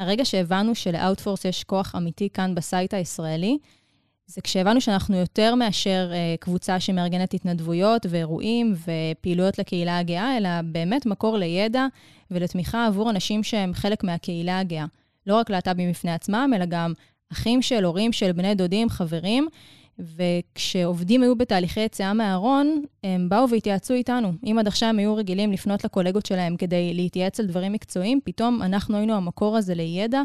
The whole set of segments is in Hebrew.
הרגע שהבנו של-Outforce יש כוח אמיתי כאן ב-site הישראלי, זה כשהבנו שאנחנו יותר מאשר אה, קבוצה שמארגנת התנדבויות ואירועים ופעילויות לקהילה הגאה, אלא באמת מקור לידע ולתמיכה עבור אנשים שהם חלק מהקהילה הגאה. לא רק להט"בים בפני עצמם, אלא גם אחים של, הורים של, בני דודים, חברים. וכשעובדים היו בתהליכי יציאה מהארון, הם באו והתייעצו איתנו. אם עד עכשיו הם היו רגילים לפנות לקולגות שלהם כדי להתייעץ על דברים מקצועיים, פתאום אנחנו היינו המקור הזה לידע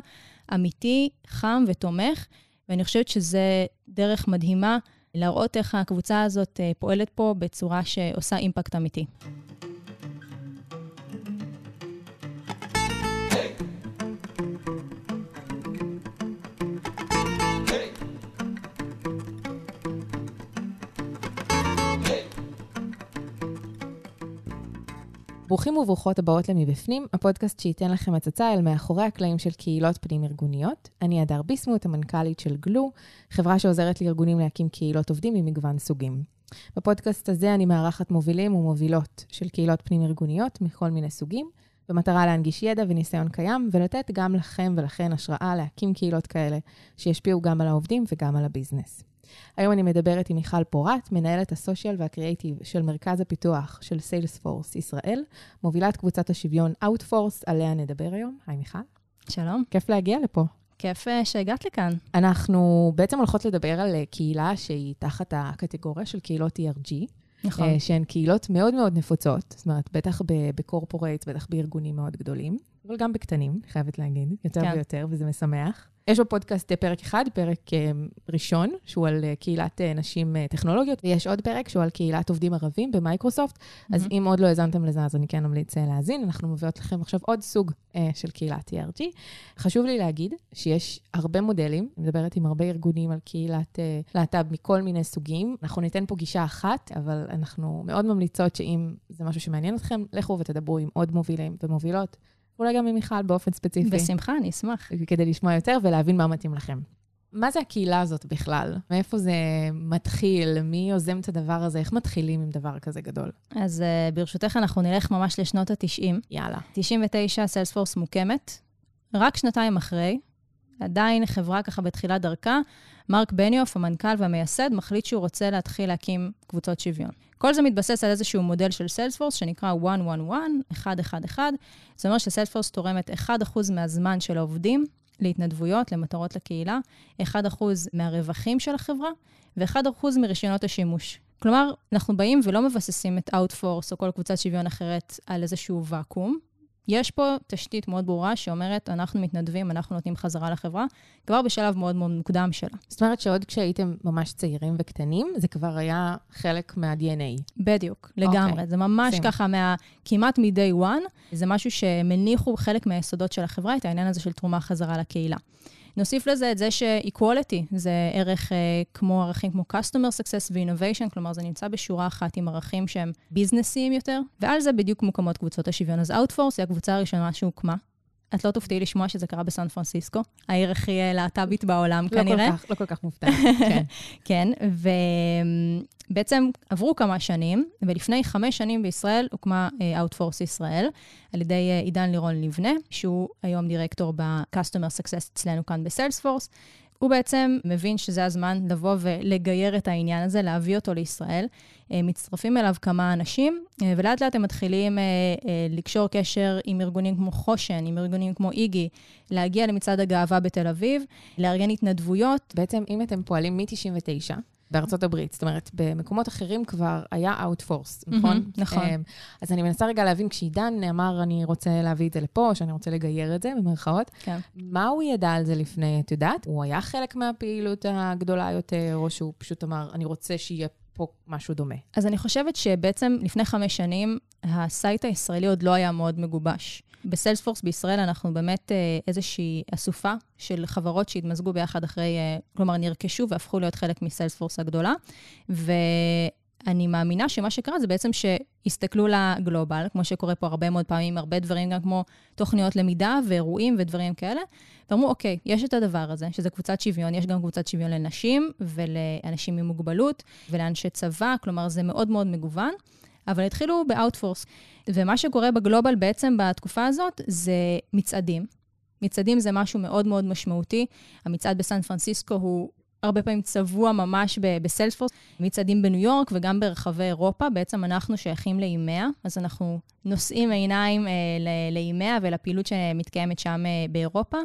אמיתי, חם ותומך, ואני חושבת שזה דרך מדהימה להראות איך הקבוצה הזאת אה, פועלת פה בצורה שעושה אימפקט אמיתי. ברוכים וברוכות הבאות למבפנים, הפודקאסט שייתן לכם הצצה אל מאחורי הקלעים של קהילות פנים-ארגוניות. אני הדר ביסמוט, המנכ"לית של גלו, חברה שעוזרת לארגונים להקים קהילות עובדים ממגוון סוגים. בפודקאסט הזה אני מארחת מובילים ומובילות של קהילות פנים-ארגוניות מכל מיני סוגים, במטרה להנגיש ידע וניסיון קיים, ולתת גם לכם ולכן השראה להקים קהילות כאלה, שישפיעו גם על העובדים וגם על הביזנס. היום אני מדברת עם מיכל פורט, מנהלת הסושיאל והקריאייטיב של מרכז הפיתוח של סיילספורס ישראל, מובילת קבוצת השוויון Outforce, עליה נדבר היום. היי מיכל. שלום. כיף להגיע לפה. כיף אה, שהגעת לכאן. אנחנו בעצם הולכות לדבר על אה, קהילה שהיא תחת הקטגוריה של קהילות ERG. נכון. אה, שהן קהילות מאוד מאוד נפוצות, זאת אומרת, בטח בקורפורייט, בטח בארגונים מאוד גדולים, אבל גם בקטנים, חייבת להגיד, יותר כן. ויותר, וזה משמח. יש בפודקאסט פרק אחד, פרק אה, ראשון, שהוא על אה, קהילת אה, נשים טכנולוגיות, ויש עוד פרק שהוא על קהילת עובדים ערבים במייקרוסופט. Mm-hmm. אז אם עוד לא האזנתם לזה, אז אני כן אמליץ להאזין. אנחנו מביאות לכם עכשיו עוד סוג של קהילת ERG. חשוב לי להגיד שיש הרבה מודלים, אני מדברת עם הרבה ארגונים על קהילת להט"ב מכל מיני סוגים. אנחנו ניתן פה גישה אחת, אבל אנחנו מאוד ממליצות שאם זה משהו שמעניין אתכם, לכו ותדברו עם עוד מובילים ומובילות. אולי גם עם מיכל באופן ספציפי. בשמחה, אני אשמח. כדי לשמוע יותר ולהבין מה מתאים לכם. מה זה הקהילה הזאת בכלל? מאיפה זה מתחיל? מי יוזם את הדבר הזה? איך מתחילים עם דבר כזה גדול? אז uh, ברשותך, אנחנו נלך ממש לשנות ה-90. יאללה. 99, סיילספורס מוקמת. רק שנתיים אחרי, עדיין חברה ככה בתחילת דרכה, מרק בניוף, המנכ"ל והמייסד, מחליט שהוא רוצה להתחיל להקים קבוצות שוויון. כל זה מתבסס על איזשהו מודל של סיילספורס שנקרא 111, 111. זאת אומרת שסיילספורס תורמת 1% מהזמן של העובדים להתנדבויות, למטרות לקהילה, 1% מהרווחים של החברה ו-1% מרישיונות השימוש. כלומר, אנחנו באים ולא מבססים את Outforce או כל קבוצת שוויון אחרת על איזשהו ואקום, יש פה תשתית מאוד ברורה שאומרת, אנחנו מתנדבים, אנחנו נותנים חזרה לחברה, כבר בשלב מאוד מאוד מוקדם שלה. זאת אומרת שעוד כשהייתם ממש צעירים וקטנים, זה כבר היה חלק מה-DNA. בדיוק, לגמרי. Okay. אוקיי. זה ממש שים. ככה מה... כמעט מ-day one, זה משהו שמניחו חלק מהיסודות של החברה, את העניין הזה של תרומה חזרה לקהילה. נוסיף לזה את זה ש-equality זה ערך uh, כמו ערכים כמו customer success ו-innovation, כלומר זה נמצא בשורה אחת עם ערכים שהם ביזנסיים יותר, ועל זה בדיוק מוקמות קבוצות השוויון. אז Outforce היא הקבוצה הראשונה שהוקמה. את לא תופתעי לשמוע שזה קרה בסן פרנסיסקו, העיר הכי אה, להט"בית בעולם לא כנראה. כל כך, לא כל כך מופתעת, כן. כן, ובעצם עברו כמה שנים, ולפני חמש שנים בישראל הוקמה uh, Outforce ישראל, על ידי uh, עידן לירון לבנה, שהוא היום דירקטור ב-Customer Success אצלנו כאן בסיילספורס. הוא בעצם מבין שזה הזמן לבוא ולגייר את העניין הזה, להביא אותו לישראל. אה, מצטרפים אליו כמה אנשים, אה, ולאט לאט הם מתחילים אה, לקשור קשר עם ארגונים כמו חושן, עם ארגונים כמו איגי, להגיע למצעד הגאווה בתל אביב, לארגן התנדבויות. בעצם, אם אתם פועלים מ-99, בארצות הברית. זאת אומרת, במקומות אחרים כבר היה Outforce, נכון? נכון. אז אני מנסה רגע להבין, כשעידן אמר, אני רוצה להביא את זה לפה, או שאני רוצה לגייר את זה, במרכאות, כן. מה הוא ידע על זה לפני, את יודעת? הוא היה חלק מהפעילות הגדולה יותר, או שהוא פשוט אמר, אני רוצה שיהיה פה משהו דומה? אז אני חושבת שבעצם לפני חמש שנים, ה-site הישראלי עוד לא היה מאוד מגובש. ב-Salesforce בישראל אנחנו באמת אה, איזושהי אסופה של חברות שהתמזגו ביחד אחרי, אה, כלומר נרכשו והפכו להיות חלק מ-Salesforce הגדולה. ואני מאמינה שמה שקרה זה בעצם שהסתכלו לגלובל, כמו שקורה פה הרבה מאוד פעמים, הרבה דברים גם כמו תוכניות למידה ואירועים ודברים כאלה, ואמרו, אוקיי, יש את הדבר הזה, שזה קבוצת שוויון, יש גם קבוצת שוויון לנשים ולאנשים עם מוגבלות ולאנשי צבא, כלומר זה מאוד מאוד מגוון. אבל התחילו באאוטפורס. ומה שקורה בגלובל בעצם בתקופה הזאת זה מצעדים. מצעדים זה משהו מאוד מאוד משמעותי. המצעד בסן פרנסיסקו הוא הרבה פעמים צבוע ממש בסיילספורס, מצעדים בניו יורק וגם ברחבי אירופה. בעצם אנחנו שייכים לאימיה, אז אנחנו נושאים עיניים אה, לאימיה ולפעילות שמתקיימת שם אה, באירופה.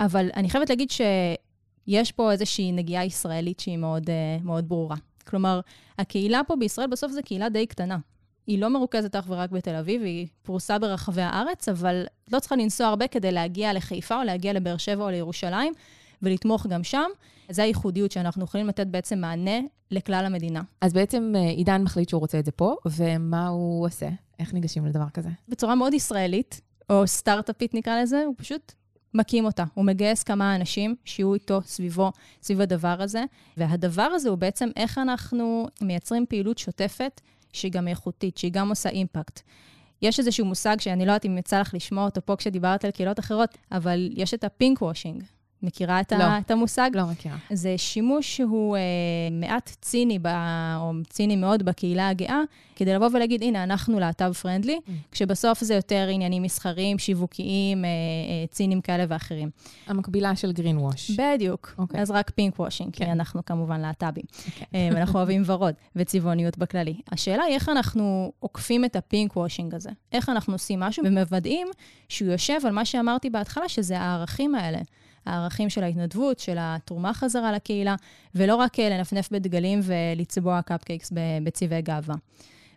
אבל אני חייבת להגיד שיש פה איזושהי נגיעה ישראלית שהיא מאוד, אה, מאוד ברורה. כלומר, הקהילה פה בישראל בסוף זו קהילה די קטנה. היא לא מרוכזת אך ורק בתל אביב, היא פרוסה ברחבי הארץ, אבל לא צריכה לנסוע הרבה כדי להגיע לחיפה או להגיע לבאר שבע או לירושלים, ולתמוך גם שם. זו הייחודיות שאנחנו יכולים לתת בעצם מענה לכלל המדינה. אז בעצם אה, עידן מחליט שהוא רוצה את זה פה, ומה הוא עושה? איך ניגשים לדבר כזה? בצורה מאוד ישראלית, או סטארט-אפית נקרא לזה, הוא פשוט מקים אותה. הוא מגייס כמה אנשים שיהיו איתו סביבו, סביב הדבר הזה, והדבר הזה הוא בעצם איך אנחנו מייצרים פעילות שוטפת שהיא גם איכותית, שהיא גם עושה impact. יש איזשהו מושג שאני לא יודעת אם יצא לך לשמוע אותו פה כשדיברת על קהילות אחרות, אבל יש את ה-pinkwashing. מכירה את, לא, ה, את המושג? לא מכירה. זה שימוש שהוא אה, מעט ציני, ב, או ציני מאוד בקהילה הגאה, כדי לבוא ולהגיד, הנה, אנחנו להט"ב friendly, mm. כשבסוף זה יותר עניינים מסחריים, שיווקיים, אה, אה, ציניים כאלה ואחרים. המקבילה של greenwash. בדיוק. אוקיי. אז רק pinkwashing, כן. כי אנחנו כמובן להט"בים. אוקיי. אה, ואנחנו אוהבים ורוד וצבעוניות בכללי. השאלה היא איך אנחנו עוקפים את ה-pinkwashing הזה. איך אנחנו עושים משהו ומוודאים שהוא יושב על מה שאמרתי בהתחלה, שזה הערכים האלה. הערכים של ההתנדבות, של התרומה חזרה לקהילה, ולא רק אה, לנפנף בדגלים ולצבוע קפקייקס בצבעי גאווה.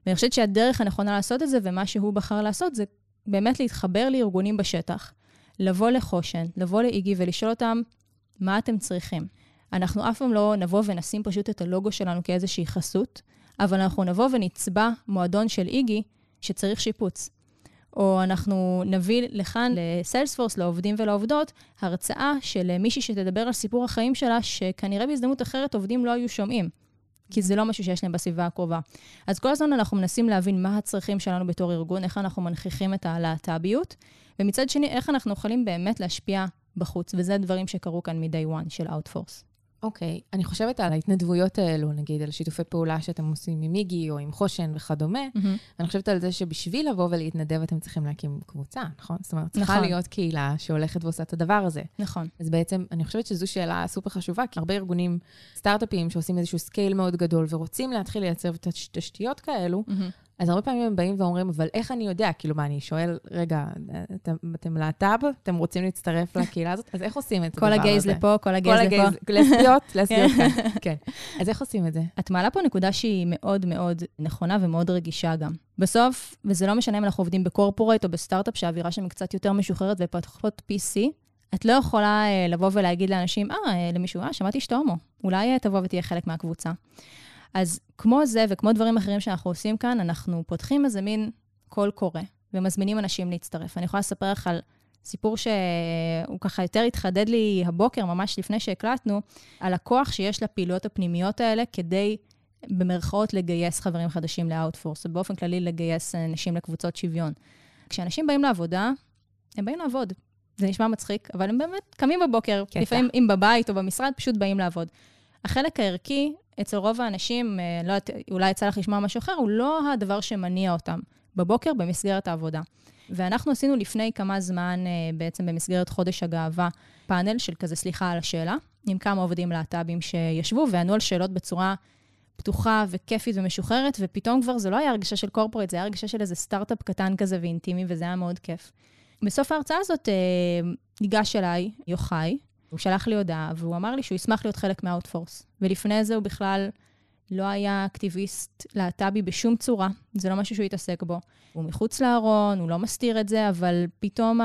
ואני חושבת שהדרך הנכונה לעשות את זה, ומה שהוא בחר לעשות, זה באמת להתחבר לארגונים בשטח, לבוא לחושן, לבוא לאיגי ולשאול אותם, מה אתם צריכים? אנחנו אף פעם לא נבוא ונשים פשוט את הלוגו שלנו כאיזושהי חסות, אבל אנחנו נבוא ונצבע מועדון של איגי שצריך שיפוץ. או אנחנו נביא לכאן, לסיילספורס, לעובדים ולעובדות, הרצאה של מישהי שתדבר על סיפור החיים שלה, שכנראה בהזדמנות אחרת עובדים לא היו שומעים. כי זה לא משהו שיש להם בסביבה הקרובה. אז כל הזמן אנחנו מנסים להבין מה הצרכים שלנו בתור ארגון, איך אנחנו מנכיחים את הלהט"ביות, ומצד שני, איך אנחנו יכולים באמת להשפיע בחוץ, וזה דברים שקרו כאן מ-day one של Outforce. אוקיי, okay. אני חושבת על ההתנדבויות האלו, נגיד, על שיתופי פעולה שאתם עושים עם מיגי או עם חושן וכדומה. Mm-hmm. אני חושבת על זה שבשביל לבוא ולהתנדב, אתם צריכים להקים קבוצה, נכון? זאת אומרת, צריכה נכון. להיות קהילה שהולכת ועושה את הדבר הזה. נכון. אז בעצם, אני חושבת שזו שאלה סופר חשובה, כי הרבה ארגונים, סטארט-אפים שעושים איזשהו scale מאוד גדול ורוצים להתחיל לייצר תשתיות כאלו, mm-hmm. אז הרבה פעמים הם באים ואומרים, אבל איך אני יודע? כאילו, מה, אני שואל, רגע, אתם, אתם להט"ב? אתם רוצים להצטרף לקהילה הזאת? אז איך עושים את הדבר הזה? כל ה-gays לפה, כל ה-gays לפה. כל ה-gays, לסביות, לסביות כאן, כן. אז איך עושים את זה? את מעלה פה נקודה שהיא מאוד מאוד נכונה ומאוד רגישה גם. בסוף, וזה לא משנה אם אנחנו עובדים בקורפורט או בסטארט-אפ, שהאווירה שם היא קצת יותר משוחררת ופחות PC, את לא יכולה אה, לבוא ולהגיד לאנשים, אה, למישהו, אה, שמעתי שאתה הומו, אולי תבוא ותהיה חלק מהקבוצה. אז כמו זה וכמו דברים אחרים שאנחנו עושים כאן, אנחנו פותחים איזה מין קול קורא ומזמינים אנשים להצטרף. אני יכולה לספר לך על סיפור שהוא ככה יותר התחדד לי הבוקר, ממש לפני שהקלטנו, על הכוח שיש לפעילויות הפנימיות האלה כדי, במרכאות, לגייס חברים חדשים לאאוטפורס, ובאופן כללי לגייס נשים לקבוצות שוויון. כשאנשים באים לעבודה, הם באים לעבוד. זה נשמע מצחיק, אבל הם באמת קמים בבוקר, קטע. לפעמים אם בבית או במשרד, פשוט באים לעבוד. החלק הערכי אצל רוב האנשים, אה, לא אולי יצא לך לשמוע משהו אחר, הוא לא הדבר שמניע אותם בבוקר במסגרת העבודה. ואנחנו עשינו לפני כמה זמן, אה, בעצם במסגרת חודש הגאווה, פאנל של כזה סליחה על השאלה, עם כמה עובדים להט"בים שישבו וענו על שאלות בצורה פתוחה וכיפית ומשוחררת, ופתאום כבר זה לא היה הרגשה של קורפורט, זה היה הרגשה של איזה סטארט-אפ קטן כזה ואינטימי, וזה היה מאוד כיף. בסוף ההרצאה הזאת אה, ניגש אליי יוחאי, הוא שלח לי הודעה, והוא אמר לי שהוא ישמח להיות חלק מהאוטפורס. ולפני זה הוא בכלל לא היה אקטיביסט להט"בי בשום צורה, זה לא משהו שהוא התעסק בו. הוא מחוץ לארון, הוא לא מסתיר את זה, אבל פתאום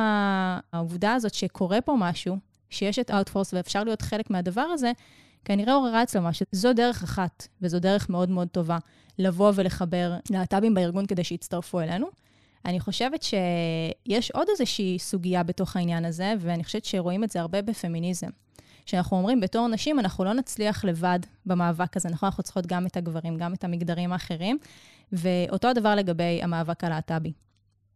העובדה הזאת שקורה פה משהו, שיש את אאוטפורס ואפשר להיות חלק מהדבר הזה, כנראה עוררה אצלו משהו. זו דרך אחת, וזו דרך מאוד מאוד טובה, לבוא ולחבר להט"בים בארגון כדי שיצטרפו אלינו. אני חושבת שיש עוד איזושהי סוגיה בתוך העניין הזה, ואני חושבת שרואים את זה הרבה בפמיניזם. שאנחנו אומרים, בתור נשים, אנחנו לא נצליח לבד במאבק הזה, נכון? אנחנו צריכות גם את הגברים, גם את המגדרים האחרים, ואותו הדבר לגבי המאבק הלהט"בי.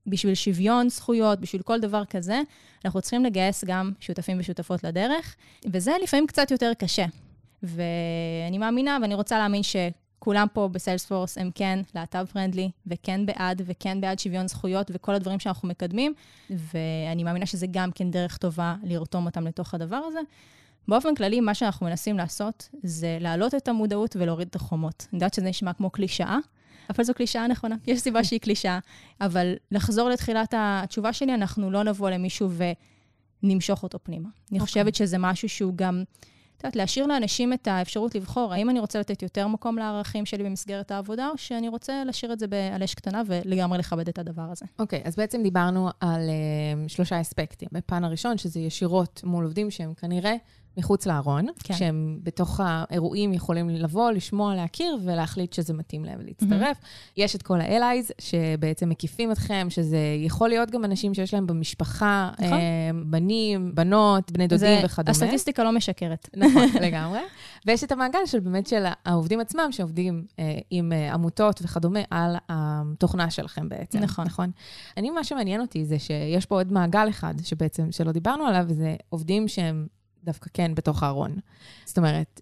בשביל שוויון זכויות, בשביל כל דבר כזה, אנחנו צריכים לגייס גם שותפים ושותפות לדרך, וזה לפעמים קצת יותר קשה. ואני מאמינה, ואני רוצה להאמין ש... כולם פה בסיילספורס הם כן להט"ב פרנדלי, וכן בעד, וכן בעד שוויון זכויות, וכל הדברים שאנחנו מקדמים, ואני מאמינה שזה גם כן דרך טובה לרתום אותם לתוך הדבר הזה. באופן כללי, מה שאנחנו מנסים לעשות זה להעלות את המודעות ולהוריד את החומות. אני יודעת שזה נשמע כמו קלישאה, אבל זו קלישאה נכונה. יש סיבה שהיא קלישאה. אבל לחזור לתחילת התשובה שלי, אנחנו לא נבוא למישהו ונמשוך אותו פנימה. Okay. אני אוקיי. חושבת שזה משהו שהוא גם... את יודעת, להשאיר לאנשים את האפשרות לבחור, האם אני רוצה לתת יותר מקום לערכים שלי במסגרת העבודה, או שאני רוצה להשאיר את זה על אש קטנה ולגמרי לכבד את הדבר הזה. אוקיי, okay, אז בעצם דיברנו על uh, שלושה אספקטים. בפן הראשון, שזה ישירות מול עובדים שהם כנראה מחוץ לארון, כן. שהם בתוך האירועים יכולים לבוא, לשמוע, להכיר ולהחליט שזה מתאים להם להצטרף. Mm-hmm. יש את כל ה-allies שבעצם מקיפים אתכם, שזה יכול להיות גם אנשים שיש להם במשפחה, נכון. אה, בנים, בנות, בני דודים זה, וכדומה. הסטטיסטיקה לא משקרת. נכון, לגמרי. ויש את המעגל של באמת של העובדים עצמם, שעובדים אה, עם אה, עמותות וכדומה על התוכנה שלכם בעצם. נכון. נכון. אני, מה שמעניין אותי זה שיש פה עוד מעגל אחד, שבעצם, שלא דיברנו עליו, וזה עובדים שהם דווקא כן בתוך הארון. זאת אומרת,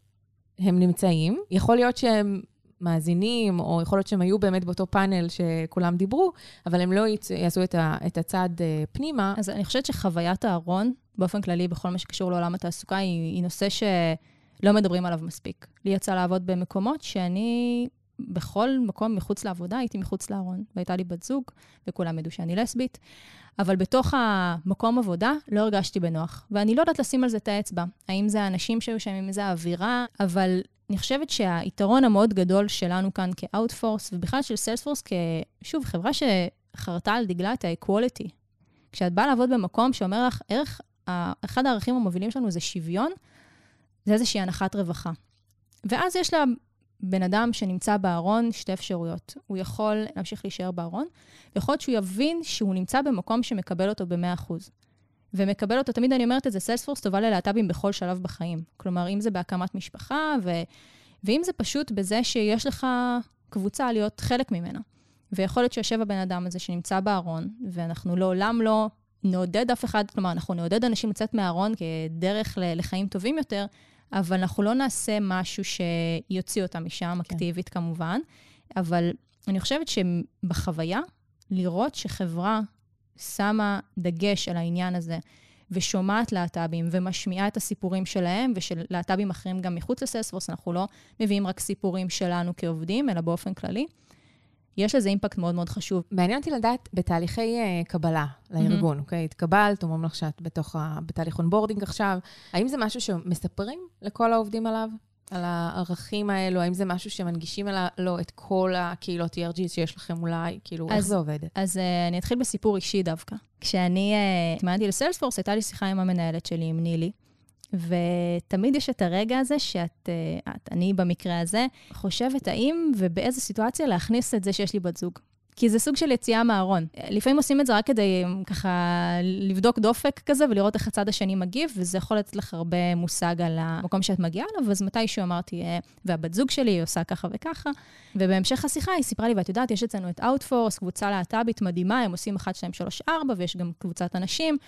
הם נמצאים, יכול להיות שהם מאזינים, או יכול להיות שהם היו באמת באותו פאנל שכולם דיברו, אבל הם לא יעשו את, ה, את הצעד uh, פנימה. אז אני חושבת שחוויית הארון, באופן כללי, בכל מה שקשור לעולם התעסוקה, היא, היא נושא שלא מדברים עליו מספיק. לי יצא לעבוד במקומות שאני בכל מקום מחוץ לעבודה הייתי מחוץ לארון, והייתה לי בת זוג, וכולם ידעו שאני לסבית. אבל בתוך המקום עבודה לא הרגשתי בנוח. ואני לא יודעת לשים על זה את האצבע. האם זה האנשים שהיו שם, אם זה האווירה, אבל אני חושבת שהיתרון המאוד גדול שלנו כאן כאוטפורס, ובכלל של סיילספורס, כשוב, חברה שחרתה על דגלה את ה-equality. כשאת באה לעבוד במקום שאומר לך, ערך, אחד הערכים המובילים שלנו זה שוויון, זה איזושהי הנחת רווחה. ואז יש לה בן אדם שנמצא בארון, שתי אפשרויות. הוא יכול להמשיך להישאר בארון, ויכול להיות שהוא יבין שהוא נמצא במקום שמקבל אותו ב-100%. ומקבל אותו, תמיד אני אומרת את זה, סיילספורס טובה ללהט"בים בכל שלב בחיים. כלומר, אם זה בהקמת משפחה, ו... ואם זה פשוט בזה שיש לך קבוצה להיות חלק ממנה. ויכול להיות שיושב הבן אדם הזה שנמצא בארון, ואנחנו לעולם לא נעודד אף אחד, כלומר, אנחנו נעודד אנשים לצאת מהארון כדרך לחיים טובים יותר, אבל אנחנו לא נעשה משהו שיוציא אותם משם, כן. אקטיבית כמובן. אבל אני חושבת שבחוויה, לראות שחברה שמה דגש על העניין הזה, ושומעת להט"בים, ומשמיעה את הסיפורים שלהם, ושל להט"בים אחרים גם מחוץ לסלספורס, אנחנו לא מביאים רק סיפורים שלנו כעובדים, אלא באופן כללי. יש לזה impact מאוד מאוד חשוב. מעניין אותי לדעת, בתהליכי אה, קבלה לארגון, אוקיי? Mm-hmm. אוקיי, התקבלת, אומרים לך שאת בתוך ה... בתהליך onboarding עכשיו, האם זה משהו שמספרים לכל העובדים עליו? על הערכים האלו? האם זה משהו שמנגישים לו את כל הקהילות ERG שיש לכם אולי? כאילו, אז, איך זה עובד? אז אה, אני אתחיל בסיפור אישי דווקא. כשאני אה, התמודדתי ל-Salesforce, הייתה לי שיחה עם המנהלת שלי, עם נילי, ותמיד יש את הרגע הזה שאת, אה, את, אני במקרה הזה, חושבת האם ובאיזה סיטואציה להכניס את זה שיש לי בת זוג. כי זה סוג של יציאה מהארון. לפעמים עושים את זה רק כדי ככה לבדוק דופק כזה ולראות איך הצד השני מגיב, וזה יכול לתת לך הרבה מושג על המקום שאת מגיעה אליו, אז מתישהו אמרתי, אה, והבת זוג שלי היא עושה ככה וככה. ובהמשך השיחה היא סיפרה לי, ואת יודעת, יש אצלנו את Outforce, קבוצה להט"בית מדהימה, הם עושים 1, 2, 3, 4, ויש גם קבוצת אנשים.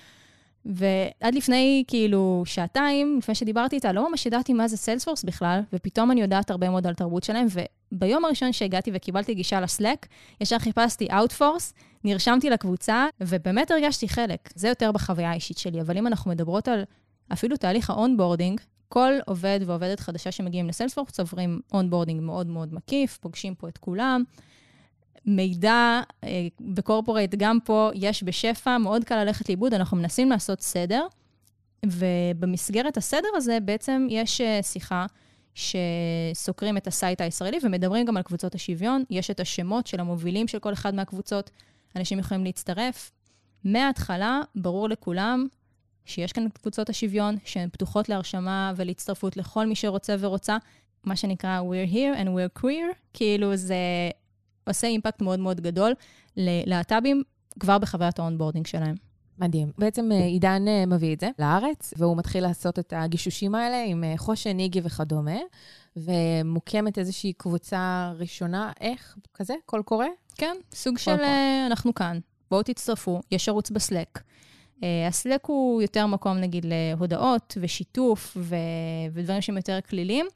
ועד לפני כאילו שעתיים, לפני שדיברתי איתה, לא ממש ידעתי מה זה Salesforce בכלל, ופתאום אני יודעת הרבה מאוד על תרבות שלהם, וביום הראשון שהגעתי וקיבלתי גישה ל Slack, ישר חיפשתי Outforce, נרשמתי לקבוצה, ובאמת הרגשתי חלק. זה יותר בחוויה האישית שלי, אבל אם אנחנו מדברות על אפילו תהליך ה onboarding, כל עובד ועובדת חדשה שמגיעים ל Salesforce עוברים onboarding מאוד מאוד מקיף, פוגשים פה את כולם. מידע אה, ב corporate, גם פה יש בשפע, מאוד קל ללכת לאיבוד, אנחנו מנסים לעשות סדר, ובמסגרת הסדר הזה בעצם יש אה, שיחה שסוקרים את ה site הישראלי ומדברים גם על קבוצות השוויון. יש את השמות של המובילים של כל אחד מהקבוצות, אנשים יכולים להצטרף. מההתחלה ברור לכולם שיש כאן קבוצות השוויון, שהן פתוחות להרשמה ולהצטרפות לכל מי שרוצה ורוצה. מה שנקרא We're here and we're queer, כאילו זה עושה impact מאוד מאוד גדול ללהט"בים כבר בחוויית ה onboarding שלהם. מדהים. בעצם אה, עידן אה, מביא את זה לארץ, והוא מתחיל לעשות את הגישושים האלה עם אה, חושן, איגי וכדומה, ומוקמת איזושהי קבוצה ראשונה, איך? כזה? קול קורא? כן, סוג של קורא. אנחנו כאן, בואו תצטרפו, יש ערוץ ב Slack. ה Slack הוא יותר מקום, נגיד, להודעות ושיתוף ו... ודברים שהם יותר כלליים.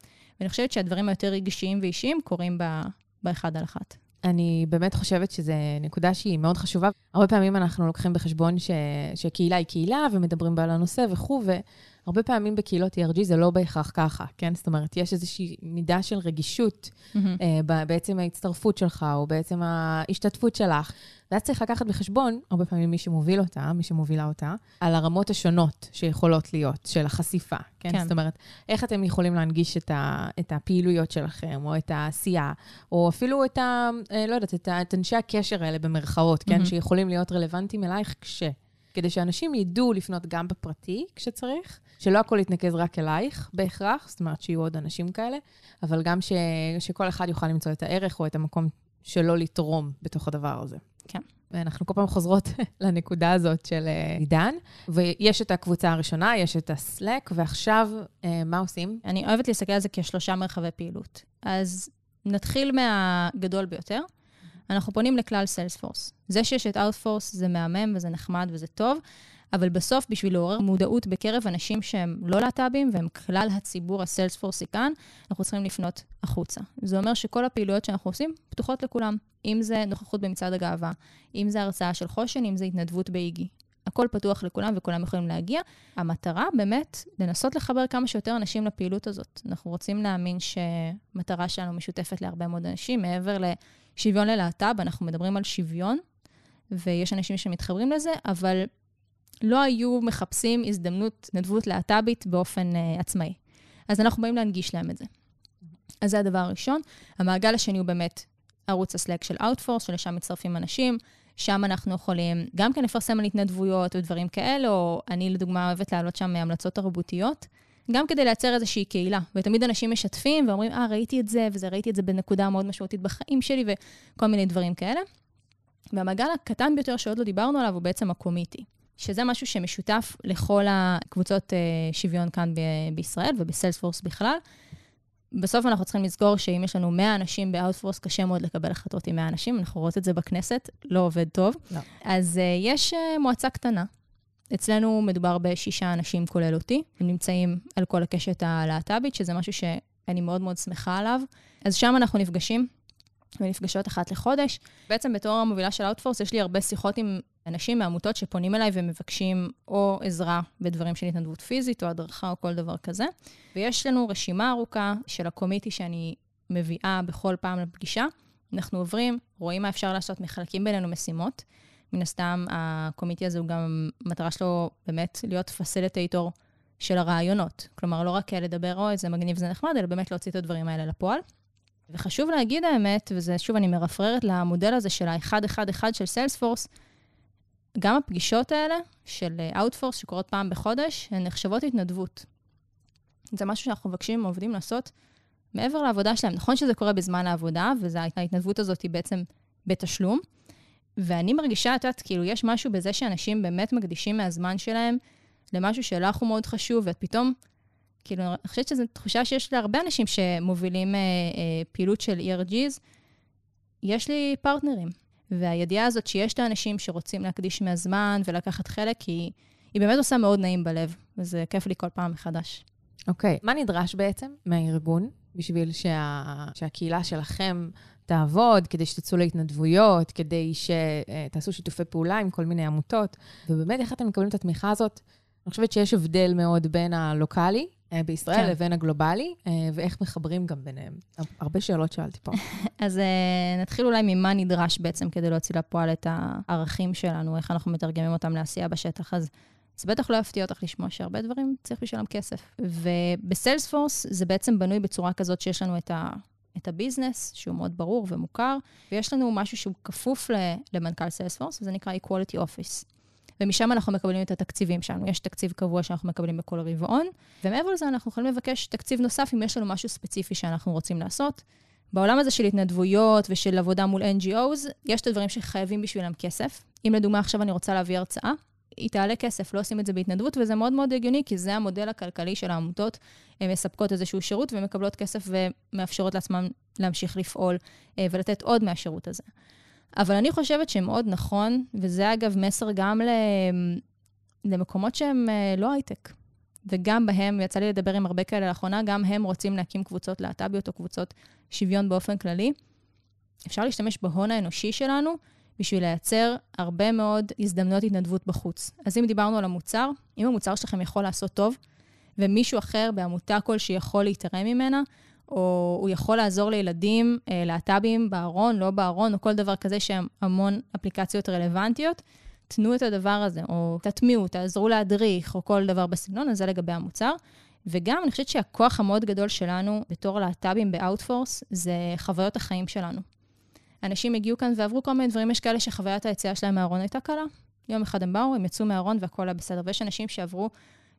ואני חושבת שהדברים היותר רגשיים ואישיים קורים באחד על אחת. אני באמת חושבת שזו נקודה שהיא מאוד חשובה. הרבה פעמים אנחנו לוקחים בחשבון ש... שקהילה היא קהילה ומדברים בה על הנושא וכו', והרבה פעמים בקהילות ERG זה לא בהכרח ככה, כן? זאת אומרת, יש איזושהי מידה של רגישות mm-hmm. uh, בעצם ההצטרפות שלך, או בעצם ההשתתפות שלך. ואז צריך לקחת בחשבון, הרבה פעמים מי שמוביל אותה, מי שמובילה אותה, על הרמות השונות שיכולות להיות, של החשיפה, כן? כן. זאת אומרת, איך אתם יכולים להנגיש את, ה, את הפעילויות שלכם, או את העשייה, או אפילו את ה... אה, לא יודעת, את, ה, את אנשי הקשר האלה במרכאות, כן? Mm-hmm. שיכולים להיות רלוונטיים אלייך כש... כדי שאנשים ידעו לפנות גם בפרטי כשצריך, שלא הכל יתנקז רק אלייך בהכרח, זאת אומרת שיהיו עוד אנשים כאלה, אבל גם ש, שכל אחד יוכל למצוא את הערך או את המקום שלו לתרום בתוך הדבר הזה. כן. ואנחנו כל פעם חוזרות לנקודה הזאת של אה, עידן, ויש את הקבוצה הראשונה, יש את ה Slack, ועכשיו, אה, מה עושים? אני אוהבת להסתכל על זה כשלושה מרחבי פעילות. אז נתחיל מהגדול ביותר. אנחנו פונים לכלל Salesforce. זה שיש את Outforce זה מהמם וזה נחמד וזה טוב, אבל בסוף, בשביל לעורר מודעות בקרב אנשים שהם לא להט"בים והם כלל הציבור הסיילספורסי כאן, אנחנו צריכים לפנות החוצה. זה אומר שכל הפעילויות שאנחנו עושים פתוחות לכולם. אם זה נוכחות במצעד הגאווה, אם זה הרצאה של חושן, אם זה התנדבות באיגי. הכל פתוח לכולם וכולם יכולים להגיע. המטרה באמת, לנסות לחבר כמה שיותר אנשים לפעילות הזאת. אנחנו רוצים להאמין שמטרה שלנו משותפת להרבה מאוד אנשים, מעבר לשוויון ללהט"ב, אנחנו מדברים על שוויון, ויש אנשים שמתחברים לזה, אבל לא היו מחפשים הזדמנות התנדבות להט"בית באופן uh, עצמאי. אז אנחנו באים להנגיש להם את זה. אז זה הדבר הראשון. המעגל השני הוא באמת ערוץ הסלאק של Outforce, שלשם מצטרפים אנשים. שם אנחנו יכולים גם כן לפרסם על התנדבויות ודברים כאלה, או אני לדוגמה אוהבת להעלות שם המלצות תרבותיות, גם כדי לייצר איזושהי קהילה. ותמיד אנשים משתפים ואומרים, אה, ראיתי את זה, וזה, ראיתי את זה בנקודה מאוד משמעותית בחיים שלי, וכל מיני דברים כאלה. והמעגל הקטן ביותר שעוד לא דיברנו עליו הוא בעצם הקומיטי, שזה משהו שמשותף לכל הקבוצות אה, שוויון כאן ב- בישראל ובסיילספורס בכלל. בסוף אנחנו צריכים לזכור שאם יש לנו 100 אנשים ב Outforce, קשה מאוד לקבל החלטות עם 100 אנשים, אנחנו רואות את זה בכנסת, לא עובד טוב. לא. אז uh, יש uh, מועצה קטנה. אצלנו מדובר בשישה אנשים, כולל אותי. הם נמצאים על כל הקשת הלהט"בית, שזה משהו שאני מאוד מאוד שמחה עליו. אז שם אנחנו נפגשים, ונפגשות אחת לחודש. בעצם בתור המובילה של Outforce, יש לי הרבה שיחות עם אנשים מעמותות שפונים אליי ומבקשים או עזרה בדברים של התנדבות פיזית, או הדרכה, או כל דבר כזה. ויש לנו רשימה ארוכה של הקומיטי שאני מביאה בכל פעם לפגישה. אנחנו עוברים, רואים מה אפשר לעשות, מחלקים בינינו משימות. מן הסתם, הקומיטי הזה הוא גם, המטרה שלו באמת להיות פסיליטייטור של הרעיונות. כלומר, לא רק לדבר, אוי, זה מגניב, זה נחמד, אלא באמת להוציא את הדברים האלה לפועל. וחשוב להגיד האמת, וזה, שוב, אני מרפררת למודל הזה של ה-1-1-1 של סיילספורס, גם הפגישות האלה של Outforce שקורות פעם בחודש, הן נחשבות התנדבות. זה משהו שאנחנו מבקשים מעובדים לעשות מעבר לעבודה שלהם. נכון שזה קורה בזמן העבודה, וההתנדבות הזאת היא בעצם בתשלום, ואני מרגישה, את יודעת, כאילו, יש משהו בזה שאנשים באמת מקדישים מהזמן שלהם למשהו שלך הוא מאוד חשוב, ואת פתאום, כאילו, אני חושבת שזו תחושה שיש להרבה אנשים שמובילים אה, אה, פעילות של ERGs, יש לי פרטנרים. והידיעה הזאת שיש את האנשים שרוצים להקדיש מהזמן ולקחת חלק, היא, היא באמת עושה מאוד נעים בלב, וזה כיף לי כל פעם מחדש. אוקיי, okay. מה נדרש בעצם מהארגון בשביל שה... שהקהילה שלכם תעבוד, כדי שתצאו להתנדבויות, כדי שתעשו שיתופי פעולה עם כל מיני עמותות? ובאמת, איך אתם מקבלים את התמיכה הזאת? אני חושבת שיש הבדל מאוד בין הלוקאלי אה, בישראל כן. לבין הגלובלי, אה, ואיך מחברים גם ביניהם. הרבה שאלות שאלתי פה. אז אה, נתחיל אולי ממה נדרש בעצם כדי להוציא לפועל את הערכים שלנו, איך אנחנו מתרגמים אותם לעשייה בשטח. אז זה בטח לא יפתיע אותך לשמוע שהרבה דברים צריך בשבילם כסף. ובסיילספורס זה בעצם בנוי בצורה כזאת שיש לנו את ה... את הביזנס, שהוא מאוד ברור ומוכר, ויש לנו משהו שהוא כפוף למנכ"ל סיילספורס, וזה נקרא Equality Office. ומשם אנחנו מקבלים את התקציבים שלנו. יש תקציב קבוע שאנחנו מקבלים בכל רבעון, ומעבר לזה אנחנו יכולים לבקש תקציב נוסף אם יש לנו משהו ספציפי שאנחנו רוצים לעשות. בעולם הזה של התנדבויות ושל עבודה מול NGOs, יש את הדברים שחייבים בשבילם כסף. אם לדוגמה עכשיו אני רוצה להביא הרצאה, היא תעלה כסף, לא עושים את זה בהתנדבות, וזה מאוד מאוד הגיוני, כי זה המודל הכלכלי של העמותות. הן מספקות איזשהו שירות ומקבלות כסף ומאפשרות לעצמן להמשיך לפעול אה, ולתת עוד מהשירות הזה. אבל אני חושבת שמאוד נכון, וזה אגב מסר גם למקומות שהם אה, לא הייטק. וגם בהם, יצא לי לדבר עם הרבה כאלה לאחרונה, גם הם רוצים להקים קבוצות להט"ביות או קבוצות שוויון באופן כללי. אפשר להשתמש בהון האנושי שלנו בשביל לייצר הרבה מאוד הזדמנויות התנדבות בחוץ. אז אם דיברנו על המוצר, אם המוצר שלכם יכול לעשות טוב, ומישהו אחר בעמותה כלשהי יכול להתערם ממנה, או הוא יכול לעזור לילדים, אה, להט"בים בארון, לא בארון, או כל דבר כזה שהם המון אפליקציות רלוונטיות, תנו את הדבר הזה, או תטמיעו, תעזרו להדריך, או כל דבר בסגנון הזה לגבי המוצר. וגם, אני חושבת שהכוח המאוד גדול שלנו בתור להט"בים באאוטפורס, זה חוויות החיים שלנו. אנשים הגיעו כאן ועברו כל מיני דברים, יש כאלה שחוויית היציאה שלהם מהארון הייתה קלה. יום אחד הם באו, הם יצאו מהארון והכול היה בסדר. ויש אנשים שעברו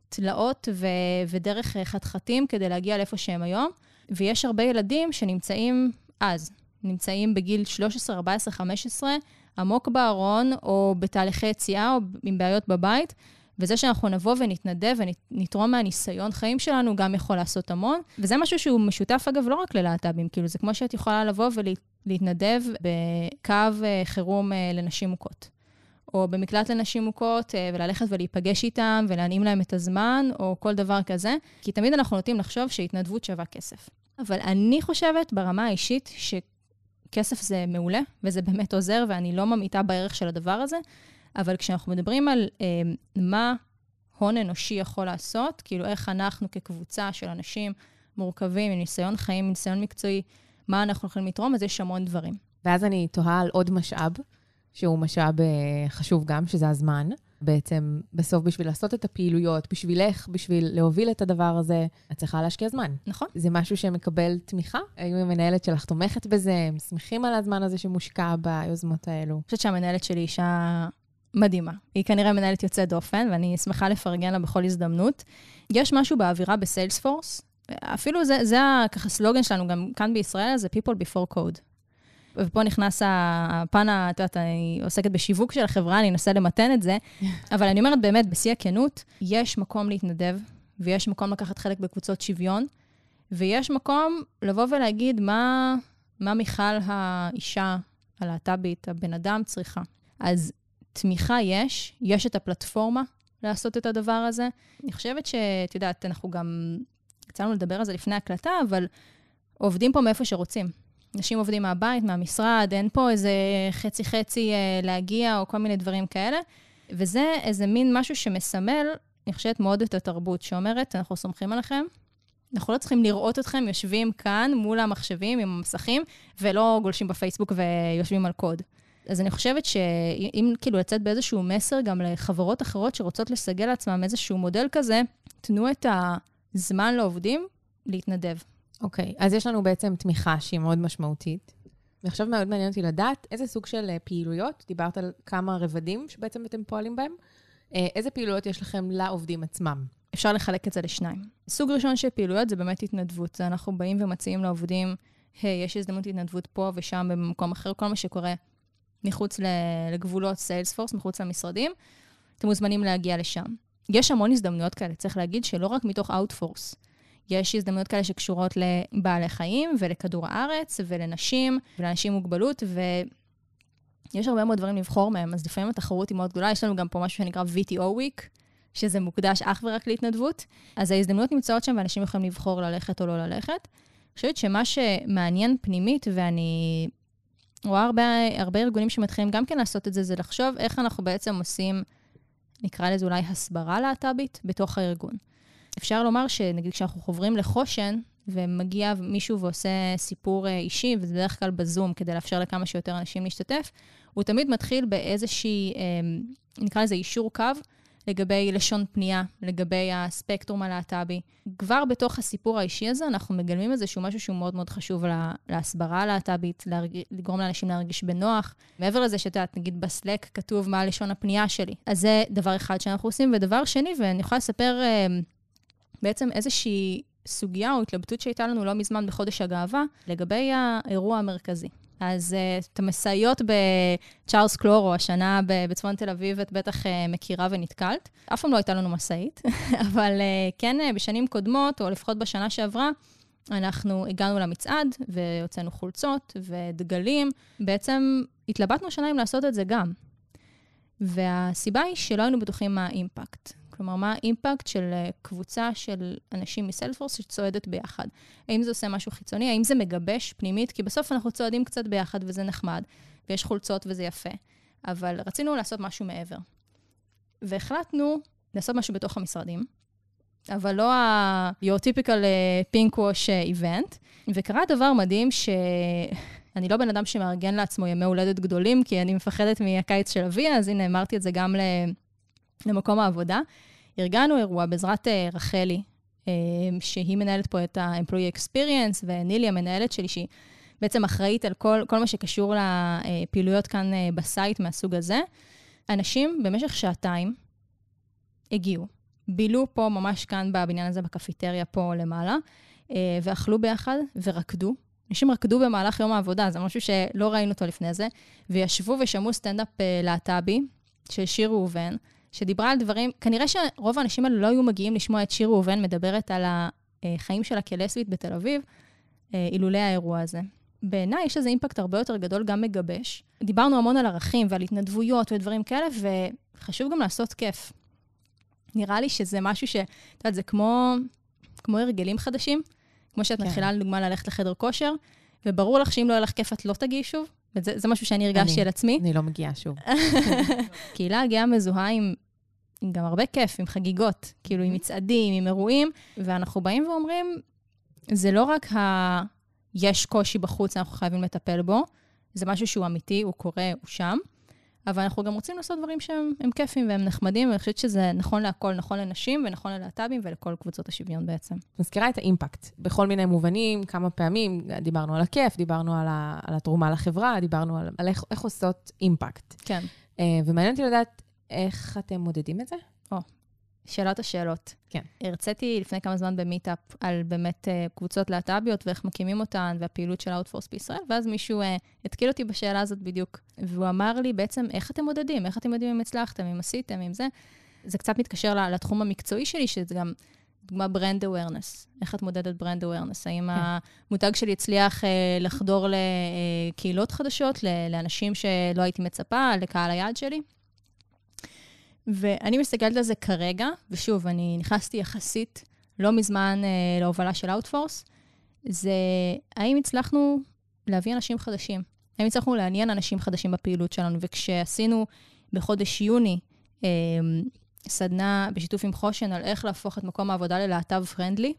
תלאות ו- ודרך חתחתים כדי להגיע לאיפה שהם היום. ויש הרבה ילדים שנמצאים אז, נמצאים בגיל 13, 14, 15, עמוק בארון, או בתהליכי יציאה, או עם בעיות בבית. וזה שאנחנו נבוא ונתנדב ונתרום מהניסיון חיים שלנו, גם יכול לעשות המון. וזה משהו שהוא משותף, אגב, לא רק ללהט"בים, כאילו, זה כמו שאת יכולה לבוא ולהתנדב בקו אה, חירום אה, לנשים מוכות. או במקלט לנשים מוכות, אה, וללכת ולהיפגש איתם ולהנעים להם את הזמן, או כל דבר כזה, כי תמיד אנחנו נוטים לחשוב שהתנדבות שווה כסף. אבל אני חושבת ברמה האישית שכסף זה מעולה, וזה באמת עוזר, ואני לא ממעיטה בערך של הדבר הזה, אבל כשאנחנו מדברים על אה, מה הון אנושי יכול לעשות, כאילו איך אנחנו כקבוצה של אנשים מורכבים עם ניסיון חיים, עם ניסיון מקצועי, מה אנחנו יכולים לתרום, אז יש המון דברים. ואז אני תוהה על עוד משאב, שהוא משאב אה, חשוב גם, שזה הזמן. בעצם, בסוף, בשביל לעשות את הפעילויות, בשבילך, בשביל להוביל את הדבר הזה, את צריכה להשקיע זמן. נכון. זה משהו שמקבל תמיכה? האם המנהלת שלך תומכת בזה? הם שמחים על הזמן הזה שמושקע ביוזמות האלו? אני חושבת שהמנהלת שלי אישה מדהימה. היא כנראה מנהלת יוצאת דופן, ואני שמחה לפרגן לה בכל הזדמנות. יש משהו באווירה בסיילספורס, אפילו זה, זה ככה סלוגן שלנו, גם כאן בישראל, זה People Before Code. ופה נכנס הפן, את יודעת, אני עוסקת בשיווק של החברה, אני אנסה למתן את זה, אבל אני אומרת באמת, בשיא הכנות, יש מקום להתנדב, ויש מקום לקחת חלק בקבוצות שוויון, ויש מקום לבוא ולהגיד מה, מה מיכל האישה הלהט"בית, הבן אדם, צריכה. אז תמיכה יש, יש את הפלטפורמה לעשות את הדבר הזה. אני חושבת שאת יודעת, אנחנו גם, יצאנו לדבר על זה לפני הקלטה, אבל עובדים פה מאיפה שרוצים. אנשים עובדים מהבית, מהמשרד, אין פה איזה חצי-חצי אה, להגיע או כל מיני דברים כאלה. וזה איזה מין משהו שמסמל, אני חושבת, מאוד את התרבות, שאומרת, אנחנו סומכים עליכם, אנחנו לא צריכים לראות אתכם יושבים כאן מול המחשבים עם המסכים, ולא גולשים בפייסבוק ויושבים על קוד. אז אני חושבת שאם כאילו לצאת באיזשהו מסר גם לחברות אחרות שרוצות לסגל לעצמם איזשהו מודל כזה, תנו את הזמן לעובדים להתנדב. אוקיי, okay, אז יש לנו בעצם תמיכה שהיא מאוד משמעותית. ועכשיו מאוד מעניין אותי לדעת איזה סוג של אה, פעילויות, דיברת על כמה רבדים שבעצם אתם פועלים בהם, אה, איזה פעילויות יש לכם לעובדים עצמם? אפשר לחלק את זה לשניים. סוג ראשון של פעילויות זה באמת התנדבות. זה אנחנו באים ומציעים לעובדים, היי, hey, יש הזדמנות התנדבות פה ושם במקום אחר, כל מה שקורה מחוץ לגבולות סיילספורס, מחוץ למשרדים, אתם מוזמנים להגיע לשם. יש המון הזדמנויות כאלה, צריך להגיד שלא רק מתוך אאוטפורס. יש הזדמנויות כאלה שקשורות לבעלי חיים ולכדור הארץ ולנשים ולאנשים עם מוגבלות, ויש הרבה מאוד דברים לבחור מהם, אז לפעמים התחרות היא מאוד גדולה. יש לנו גם פה משהו שנקרא VTO Week, שזה מוקדש אך ורק להתנדבות. אז ההזדמנויות נמצאות שם ואנשים יכולים לבחור ללכת או לא ללכת. אני חושבת שמה שמעניין פנימית, ואני רואה הרבה, הרבה ארגונים שמתחילים גם כן לעשות את זה, זה לחשוב איך אנחנו בעצם עושים, נקרא לזה אולי הסברה להט"בית בתוך הארגון. אפשר לומר שנגיד כשאנחנו חוברים לחושן, ומגיע מישהו ועושה סיפור אה, אישי, וזה בדרך כלל בזום, כדי לאפשר לכמה שיותר אנשים להשתתף, הוא תמיד מתחיל באיזושהי, אה, נקרא לזה אישור קו, לגבי לשון פנייה, לגבי הספקטרום הלהט"בי. כבר בתוך הסיפור האישי הזה, אנחנו מגלמים איזשהו משהו שהוא מאוד מאוד חשוב לה, להסברה הלהט"בית. לגרום לאנשים להרגיש בנוח. מעבר לזה שאת יודעת, נגיד בסלק כתוב מה לשון הפנייה שלי. אז זה דבר אחד שאנחנו עושים. ודבר שני, ואני יכולה לספר אה, בעצם איזושהי סוגיה או התלבטות שהייתה לנו לא מזמן בחודש הגאווה, לגבי האירוע המרכזי. אז uh, את המשאיות בצ'ארלס קלורו, השנה בצפון תל אביב, את בטח uh, מכירה ונתקלת. אף פעם לא הייתה לנו משאית, אבל uh, כן, uh, בשנים קודמות, או לפחות בשנה שעברה, אנחנו הגענו למצעד והוצאנו חולצות ודגלים. בעצם התלבטנו שנה אם לעשות את זה גם. והסיבה היא שלא היינו בטוחים מה האימפקט. כלומר, מה האימפקט של אה, קבוצה של אנשים מסלפורס שצועדת ביחד? האם זה עושה משהו חיצוני? האם זה מגבש פנימית? כי בסוף אנחנו צועדים קצת ביחד וזה נחמד, ויש חולצות וזה יפה. אבל רצינו לעשות משהו מעבר. והחלטנו לעשות משהו בתוך המשרדים, אבל לא ה-your typical אה, pink wash אה, event. וקרה דבר מדהים ש... אני לא בן אדם שמארגן לעצמו ימי הולדת גדולים, כי אני מפחדת מהקיץ של אבי, אז הנה, אמרתי את זה גם למקום העבודה. ארגנו אירוע בעזרת אה, רחלי, שהיא מנהלת פה את ה-employee experience, ונילי, המנהלת שלי, שהיא בעצם אחראית על כל, כל מה שקשור לפעילויות כאן ב site מהסוג הזה. אנשים במשך שעתיים הגיעו, בילו פה, ממש כאן בבניין הזה, בקפיטריה פה למעלה, אה, ואכלו ביחד ורקדו. אנשים רקדו במהלך יום העבודה, זה משהו שלא ראינו אותו לפני זה, וישבו ושמעו סטנדאפ אה, להט"בי של שיר ראובן, שדיברה על דברים, כנראה שרוב האנשים האלה לא היו מגיעים לשמוע את שיר ראובן מדברת על החיים שלה כלסבית בתל אביב, אה, אילולא האירוע הזה. בעיניי יש לזה אימפקט הרבה יותר גדול, גם מגבש. דיברנו המון על ערכים ועל התנדבויות ודברים כאלה, וחשוב גם לעשות כיף. נראה לי שזה משהו ש... את יודעת, זה כמו, כמו הרגלים חדשים. כמו שאת כן. מתחילה, לדוגמה, ללכת לחדר כושר, וברור לך שאם לא יהיה לך כיף, את לא תגיעי שוב. וזה משהו שאני הרגשתי על עצמי. אני לא מגיעה שוב. קהילה הגאה מזוהה עם, עם גם הרבה כיף, עם חגיגות, כאילו עם מצעדים, עם אירועים, ואנחנו באים ואומרים, זה לא רק ה... יש קושי בחוץ, אנחנו חייבים לטפל בו, זה משהו שהוא אמיתי, הוא קורה, הוא שם. אבל אנחנו גם רוצים לעשות דברים שהם כיפים והם נחמדים, ואני חושבת שזה נכון להכל, נכון לנשים ונכון ללהט"בים ולכל קבוצות השוויון בעצם. מזכירה את האימפקט, בכל מיני מובנים, כמה פעמים דיברנו על הכיף, דיברנו על, ה, על התרומה לחברה, דיברנו על, על איך, איך עושות אימפקט. כן. Uh, ומעניין אותי לדעת איך אתם מודדים את זה? או, שאלת השאלות. כן. הרציתי לפני כמה זמן ב meetup על באמת uh, קבוצות להט"ביות ואיך מקימים אותן והפעילות של Outforce בישראל, ואז מישהו uh, התקיל אותי בשאלה הזאת בדיוק. והוא אמר לי בעצם, איך אתם מודדים? איך אתם יודעים אם הצלחתם, אם עשיתם, אם זה? זה קצת מתקשר לתחום המקצועי שלי, שזה גם, דוגמה, brand awareness. איך את מודדת brand awareness? האם כן. המותג שלי הצליח uh, לחדור לקהילות חדשות, לאנשים שלא הייתי מצפה, לקהל היעד שלי? ואני מסתכלת על זה כרגע, ושוב, אני נכנסתי יחסית לא מזמן אה, להובלה של אאוטפורס, זה האם הצלחנו להביא אנשים חדשים? האם הצלחנו לעניין אנשים חדשים בפעילות שלנו? וכשעשינו בחודש יוני אה, סדנה בשיתוף עם חושן על איך להפוך את מקום העבודה ללהט"ב פרנדלי,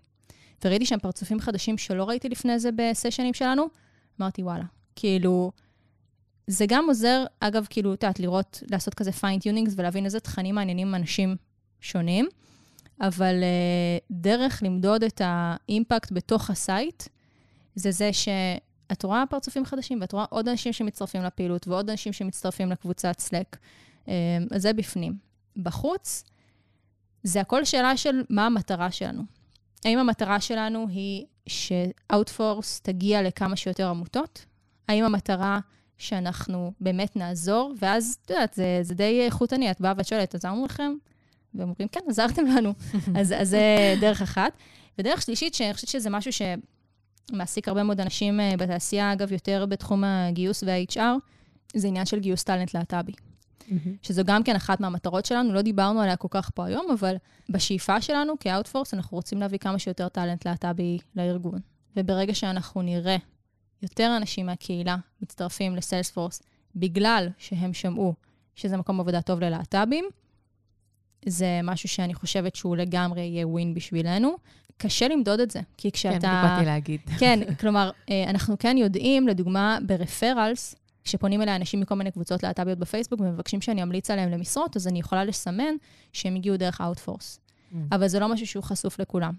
וראיתי שם פרצופים חדשים שלא ראיתי לפני זה בסשנים שלנו, אמרתי, וואלה, כאילו, זה גם עוזר, אגב, כאילו, את יודעת, לראות, לעשות כזה fine tunings ולהבין איזה תכנים מעניינים אנשים שונים, אבל uh, דרך למדוד את ה impact בתוך ה site, זה זה שאת רואה פרצופים חדשים, ואת רואה עוד אנשים שמצטרפים לפעילות, ועוד אנשים שמצטרפים לקבוצת Slack. Uh, אז זה בפנים. בחוץ, זה הכל שאלה של מה המטרה שלנו. האם המטרה שלנו היא ש-outforce תגיע לכמה שיותר עמותות? האם המטרה שאנחנו באמת נעזור, ואז, את יודעת, זה, זה די איכותני, את באה ואת שואלת, עזרנו לכם? והם אומרים, כן, עזרתם לנו. אז, אז זה דרך אחת. ודרך שלישית, שאני חושבת שזה משהו שמעסיק הרבה מאוד אנשים אה, בתעשייה, אגב, יותר בתחום הגיוס וה-HR, זה עניין של גיוס טאלנט להט"בי. Mm-hmm. שזו גם כן אחת מהמטרות שלנו, לא דיברנו עליה כל כך פה היום, אבל בשאיפה שלנו כאוטפורס, אנחנו רוצים להביא כמה שיותר טאלנט להט"בי לארגון. וברגע שאנחנו נראה יותר אנשים מהקהילה מצטרפים לסיילספורס בגלל שהם שמעו שזה מקום עבודה טוב ללהט"בים. זה משהו שאני חושבת שהוא לגמרי יהיה ווין בשבילנו. קשה למדוד את זה, כי כשאתה... כן, באתי להגיד. כן, כלומר, אה, אנחנו כן יודעים, לדוגמה, ברפרלס, כשפונים אליי אנשים מכל מיני קבוצות להט"ביות בפייסבוק ומבקשים שאני אמליץ עליהם למשרות, אז אני יכולה לסמן שהם הגיעו דרך אאוטפורס. Mm. אבל זה לא משהו שהוא חשוף לכולם.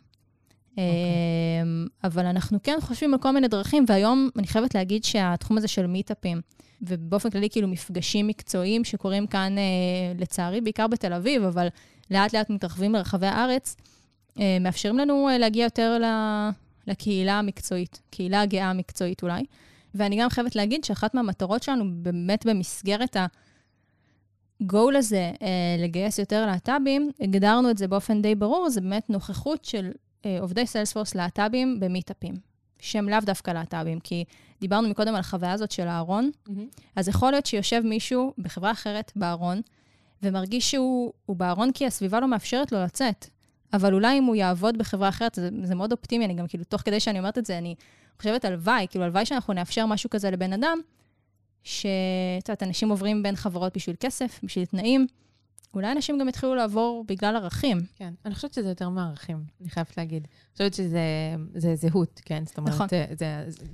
Okay. אמ, אבל אנחנו כן חושבים על כל מיני דרכים, והיום אני חייבת להגיד שהתחום הזה של מיטאפים, ובאופן כללי כאילו מפגשים מקצועיים שקורים כאן, אה, לצערי, בעיקר בתל אביב, אבל לאט לאט מתרחבים ברחבי הארץ, אה, מאפשרים לנו אה, להגיע יותר לקהילה המקצועית, קהילה הגאה המקצועית אולי. ואני גם חייבת להגיד שאחת מהמטרות שלנו, באמת במסגרת ה... הגול הזה, לגייס יותר להט"בים, הגדרנו את זה באופן די ברור, זה באמת נוכחות של עובדי סיילספורס להט"בים במיטאפים, שהם לאו דווקא להט"בים, כי דיברנו מקודם על החוויה הזאת של הארון, mm-hmm. אז יכול להיות שיושב מישהו בחברה אחרת בארון, ומרגיש שהוא בארון כי הסביבה לא מאפשרת לו לצאת. אבל אולי אם הוא יעבוד בחברה אחרת, זה, זה מאוד אופטימי, אני גם כאילו, תוך כדי שאני אומרת את זה, אני חושבת הלוואי, כאילו, הלוואי שאנחנו נאפשר משהו כזה לבן אדם, שאת יודעת, אנשים עוברים בין חברות בשביל כסף, בשביל תנאים. אולי אנשים גם יתחילו לעבור בגלל ערכים. כן, אני חושבת שזה יותר מערכים, אני חייבת להגיד. אני חושבת שזה זהות, כן? זאת אומרת, נכון. זה,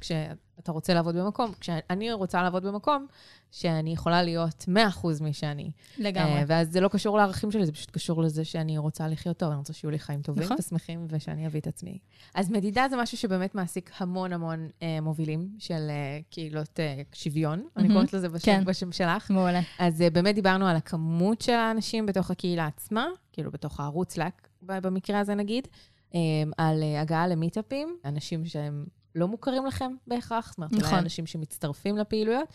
זה, כשאתה רוצה לעבוד במקום, כשאני רוצה לעבוד במקום, שאני יכולה להיות 100% מי שאני. לגמרי. Uh, ואז זה לא קשור לערכים שלי, זה פשוט קשור לזה שאני רוצה לחיות טוב, אני רוצה שיהיו לי חיים טובים נכון. ושמחים, ושאני אביא את עצמי. אז מדידה זה משהו שבאמת מעסיק המון המון uh, מובילים של uh, קהילות uh, שוויון, mm-hmm. אני קוראת לזה בשם, כן. בשם שלך. מעולה. אז uh, באמת דיברנו על הכמות של האנשים בתוך הקהילה עצמה, כאילו בתוך הערוץ לק, במקרה הזה נגיד, על הגעה למיטאפים, אנשים שהם לא מוכרים לכם בהכרח, זאת אומרת, נכון. אולי אנשים שמצטרפים לפעילויות.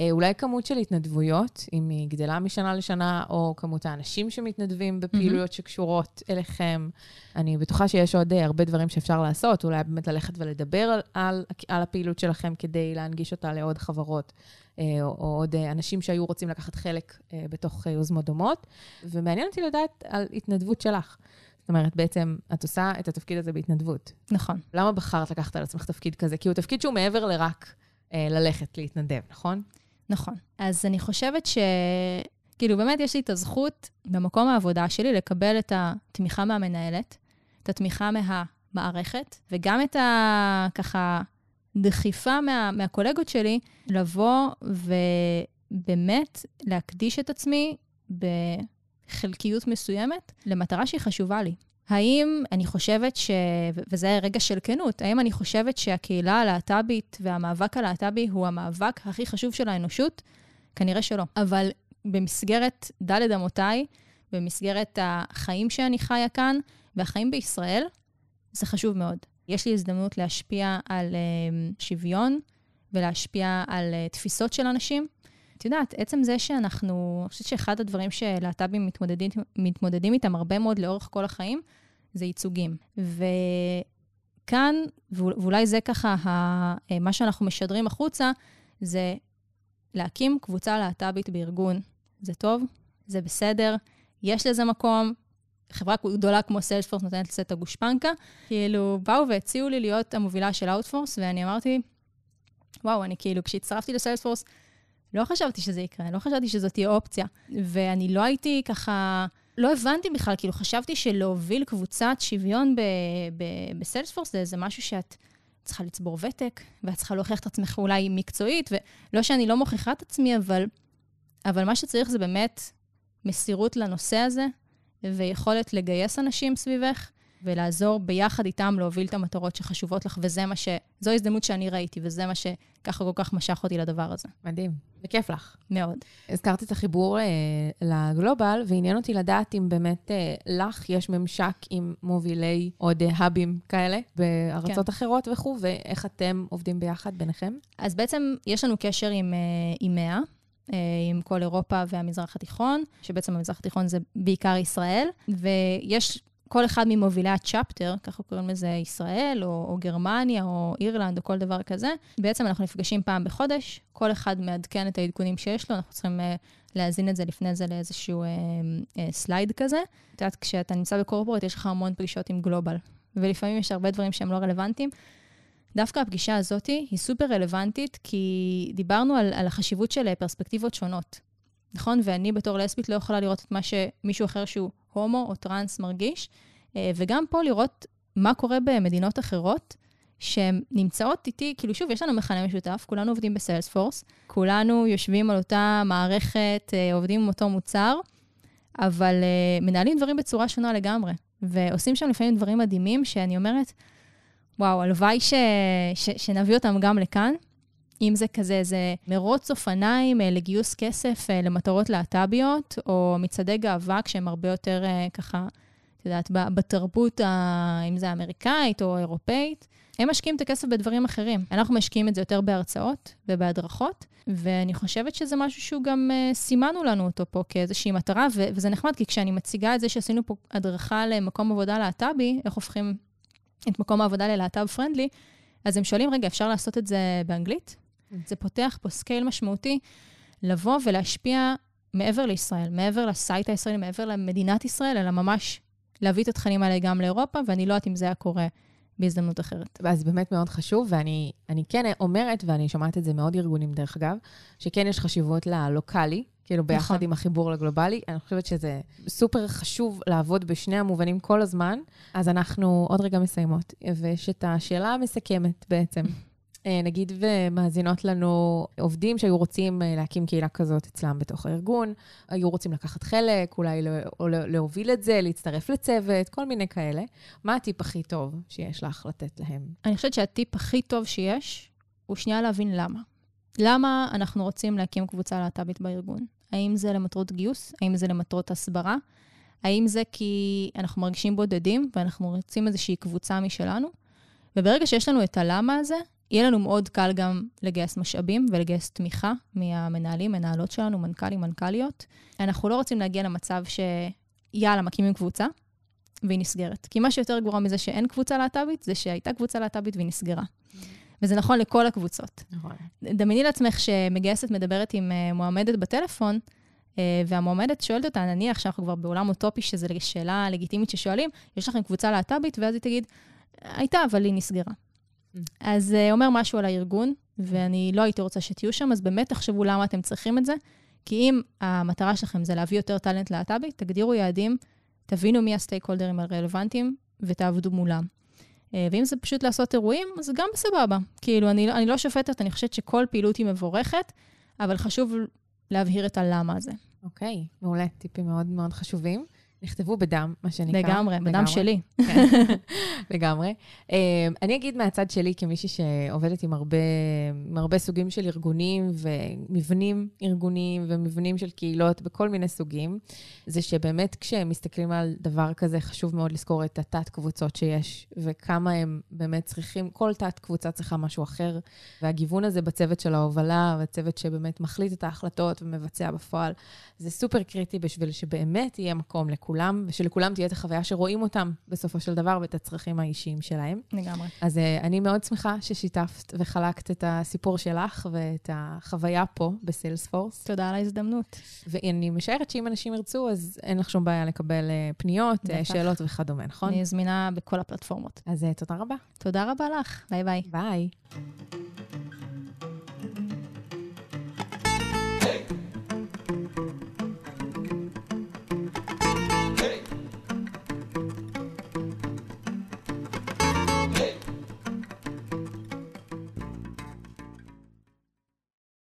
אה, אולי כמות של התנדבויות, אם היא גדלה משנה לשנה, או כמות האנשים שמתנדבים בפעילויות mm-hmm. שקשורות אליכם. אני בטוחה שיש עוד אה, הרבה דברים שאפשר לעשות, אולי באמת ללכת ולדבר על, על, על הפעילות שלכם כדי להנגיש אותה לעוד חברות. אה, או, או עוד אנשים שהיו רוצים לקחת חלק בתוך יוזמות דומות. ומעניין אותי לדעת על התנדבות שלך. זאת אומרת, בעצם את עושה את התפקיד הזה בהתנדבות. נכון. למה בחרת לקחת על עצמך תפקיד כזה? כי הוא תפקיד שהוא מעבר לרק אה, ללכת להתנדב, נכון? נכון. אז אני חושבת ש... כאילו, באמת יש לי את הזכות במקום העבודה שלי לקבל את התמיכה מהמנהלת, את התמיכה מהמערכת, וגם את ה... ככה, דחיפה מה, מהקולגות שלי לבוא ובאמת להקדיש את עצמי בחלקיות מסוימת למטרה שהיא חשובה לי. האם אני חושבת ש... וזה רגע של כנות, האם אני חושבת שהקהילה הלהט"בית והמאבק הלהט"בי הוא המאבק הכי חשוב של האנושות? כנראה שלא. אבל במסגרת ד' אמותיי, במסגרת החיים שאני חיה כאן, והחיים בישראל, זה חשוב מאוד. יש לי הזדמנות להשפיע על uh, שוויון ולהשפיע על uh, תפיסות של אנשים. את יודעת, עצם זה שאנחנו, אני חושבת שאחד הדברים שלהט"בים מתמודדים, מתמודדים איתם הרבה מאוד לאורך כל החיים, זה ייצוגים. וכאן, ואולי זה ככה אה, מה שאנחנו משדרים החוצה, זה להקים קבוצה להט"בית בארגון. זה טוב, זה בסדר, יש לזה מקום. חברה גדולה כמו סיילספורס נותנת לזה את הגושפנקה. כאילו, באו והציעו לי להיות המובילה של אאוטפורס, ואני אמרתי, וואו, אני כאילו, כשהצטרפתי לסיילספורס, לא חשבתי שזה יקרה, לא חשבתי שזאת תהיה אופציה. ואני לא הייתי ככה, לא הבנתי בכלל, כאילו חשבתי שלהוביל קבוצת שוויון בסיילספורס זה איזה משהו שאת צריכה לצבור ותק, ואת צריכה להוכיח את עצמך אולי מקצועית, ולא שאני לא מוכיחה את עצמי, אבל, אבל מה שצריך זה באמת מסירות לנושא הזה, ויכולת לגייס אנשים סביבך, ולעזור ביחד איתם להוביל את המטרות שחשובות לך, וזה מה ש... זו הזדמנות שאני ראיתי, וזה מה שככה כל כך משך אותי לדבר הזה. מדהים, וכיף לך. מאוד. הזכרת את החיבור אה, לגלובל, ועניין אותי לדעת אם באמת אה, לך יש ממשק עם מובילי עוד אה, האבים כאלה בארצות כן. אחרות וכו', ואיך אתם עובדים ביחד ביניכם? אז בעצם יש לנו קשר עם, אה, עם 100. אה, עם כל אירופה והמזרח התיכון, שבעצם המזרח התיכון זה בעיקר ישראל, ויש כל אחד ממובילי ה chapter, ככה קוראים לזה ישראל, או, או גרמניה, או אירלנד, או כל דבר כזה, בעצם אנחנו נפגשים פעם בחודש, כל אחד מעדכן את העדכונים שיש לו, אנחנו צריכים uh, להזין את זה לפני זה לאיזשהו uh, uh, slide כזה. את יודעת, כשאתה נמצא ב corporate, יש לך המון פגישות עם global, ולפעמים יש הרבה דברים שהם לא רלוונטיים. דווקא הפגישה הזאת היא סופר רלוונטית, כי דיברנו על, על החשיבות של פרספקטיבות שונות, נכון? ואני בתור לסבית לא יכולה לראות את מה שמישהו אחר שהוא הומו או טרנס מרגיש, אה, וגם פה לראות מה קורה במדינות אחרות. שהן נמצאות איתי, כאילו שוב, יש לנו מכנה משותף, כולנו עובדים בסיילספורס, כולנו יושבים על אותה מערכת, אה, עובדים עם אותו מוצר, אבל uh, מנהלים דברים בצורה שונה לגמרי, ועושים שם לפעמים דברים מדהימים, שאני אומרת, וואו, הלוואי ש... ש... שנביא אותם גם לכאן. אם זה כזה, איזה מרוץ אופניים אה, לגיוס כסף אה, למטרות להט"ביות, או מצעדי גאווה, כשהם הרבה יותר אה, ככה, את יודעת, בתרבות, אם זה האמריקאית או האירופאית, הם משקיעים את הכסף בדברים אחרים. אנחנו משקיעים את זה יותר בהרצאות ובהדרכות, ואני חושבת שזה משהו שהוא גם סימנו לנו אותו פה כאיזושהי מטרה, ו- וזה נחמד, כי כשאני מציגה את זה שעשינו פה הדרכה למקום עבודה להט"בי, איך הופכים את מקום העבודה ללהט"ב friendly, אז הם שואלים, רגע, אפשר לעשות את זה באנגלית? זה פותח פה scale משמעותי לבוא ולהשפיע מעבר לישראל, מעבר ל site הישראלי, מעבר למדינת ישראל, אלא ממש להביא את התכנים האלה גם לאירופה, ואני לא יודעת אם זה היה קורה בהזדמנות אחרת. אז באמת מאוד חשוב, ואני כן אומרת, ואני שומעת את זה מעוד ארגונים, דרך אגב, שכן יש חשיבות ללוקאלי, כאילו ביחד נכון. עם החיבור לגלובלי. אני חושבת שזה סופר חשוב לעבוד בשני המובנים כל הזמן. אז אנחנו עוד רגע מסיימות, ויש את השאלה המסכמת בעצם. אה, נגיד ומאזינות לנו עובדים שהיו רוצים אה, להקים קהילה כזאת אצלם בתוך הארגון, היו רוצים לקחת חלק, אולי לא, או להוביל את זה, להצטרף לצוות, כל מיני כאלה. מה הטיפ הכי טוב שיש לך לתת להם? אני חושבת שהטיפ הכי טוב שיש, הוא שנייה להבין למה. למה אנחנו רוצים להקים קבוצה להט"בית בארגון? האם זה למטרות גיוס? האם זה למטרות הסברה? האם זה כי אנחנו מרגישים בודדים ואנחנו רוצים איזושהי קבוצה משלנו? וברגע שיש לנו את הלמה הזה, יהיה לנו מאוד קל גם לגייס משאבים ולגייס תמיכה מהמנהלים, מנהלות שלנו, מנכ"לים, מנכ"ליות. אנחנו לא רוצים להגיע למצב שיאללה, מקימים קבוצה, והיא נסגרת. כי מה שיותר גרוע מזה שאין קבוצה להט"בית, זה שהייתה קבוצה להט"בית והיא נסגרה. וזה נכון לכל הקבוצות. נכון. דמייני לעצמך שמגייסת מדברת עם uh, מועמדת בטלפון, uh, והמועמדת שואלת אותה, נניח שאנחנו כבר בעולם אוטופי, שזו שאלה לגיטימית ששואלים, יש לכם קבוצה להט"בית, ואז היא תגיד, הייתה, אבל היא נסגרה. אז זה uh, אומר משהו על הארגון, ואני לא הייתי רוצה שתהיו שם, אז באמת תחשבו למה אתם צריכים את זה. כי אם המטרה שלכם זה להביא יותר טאלנט להט"בי, תגדירו יעדים, תבינו מי הסטייק הולדרים הרלוונטיים ותעבדו מולם. אה, ואם זה פשוט לעשות אירועים, אז גם בסבבה. כאילו, אני, אני לא שופטת, אני חושבת שכל פעילות היא מבורכת, אבל חשוב להבהיר את הלמה הזה. אוקיי, okay, מעולה. טיפים מאוד מאוד חשובים. נכתבו בדם, מה שנקרא. לגמרי, בדם שלי. כן, לגמרי. Um, אני אגיד מהצד שלי, כמישהי שעובדת עם הרבה, עם הרבה סוגים של ארגונים ומבנים ארגוניים ומבנים של קהילות בכל מיני סוגים, זה שבאמת כשמסתכלים על דבר כזה, חשוב מאוד לזכור את התת-קבוצות שיש, וכמה הם באמת צריכים, כל תת-קבוצה צריכה משהו אחר, והגיוון הזה בצוות של ההובלה, והצוות שבאמת מחליט את ההחלטות ומבצע בפועל, זה סופר קריטי בשביל שבאמת יהיה מקום לכולם. לכולם, ושלכולם תהיה את החוויה שרואים אותם בסופו של דבר ואת הצרכים האישיים שלהם. לגמרי. אז uh, אני מאוד שמחה ששיתפת וחלקת את הסיפור שלך ואת החוויה פה ב Salesforce. תודה על ההזדמנות. ואני משערת שאם אנשים ירצו, אז אין לך שום בעיה לקבל uh, פניות, uh, שאלות וכדומה, נכון? אני זמינה בכל הפלטפורמות. אז תודה רבה. תודה רבה לך. ביי ביי. ביי.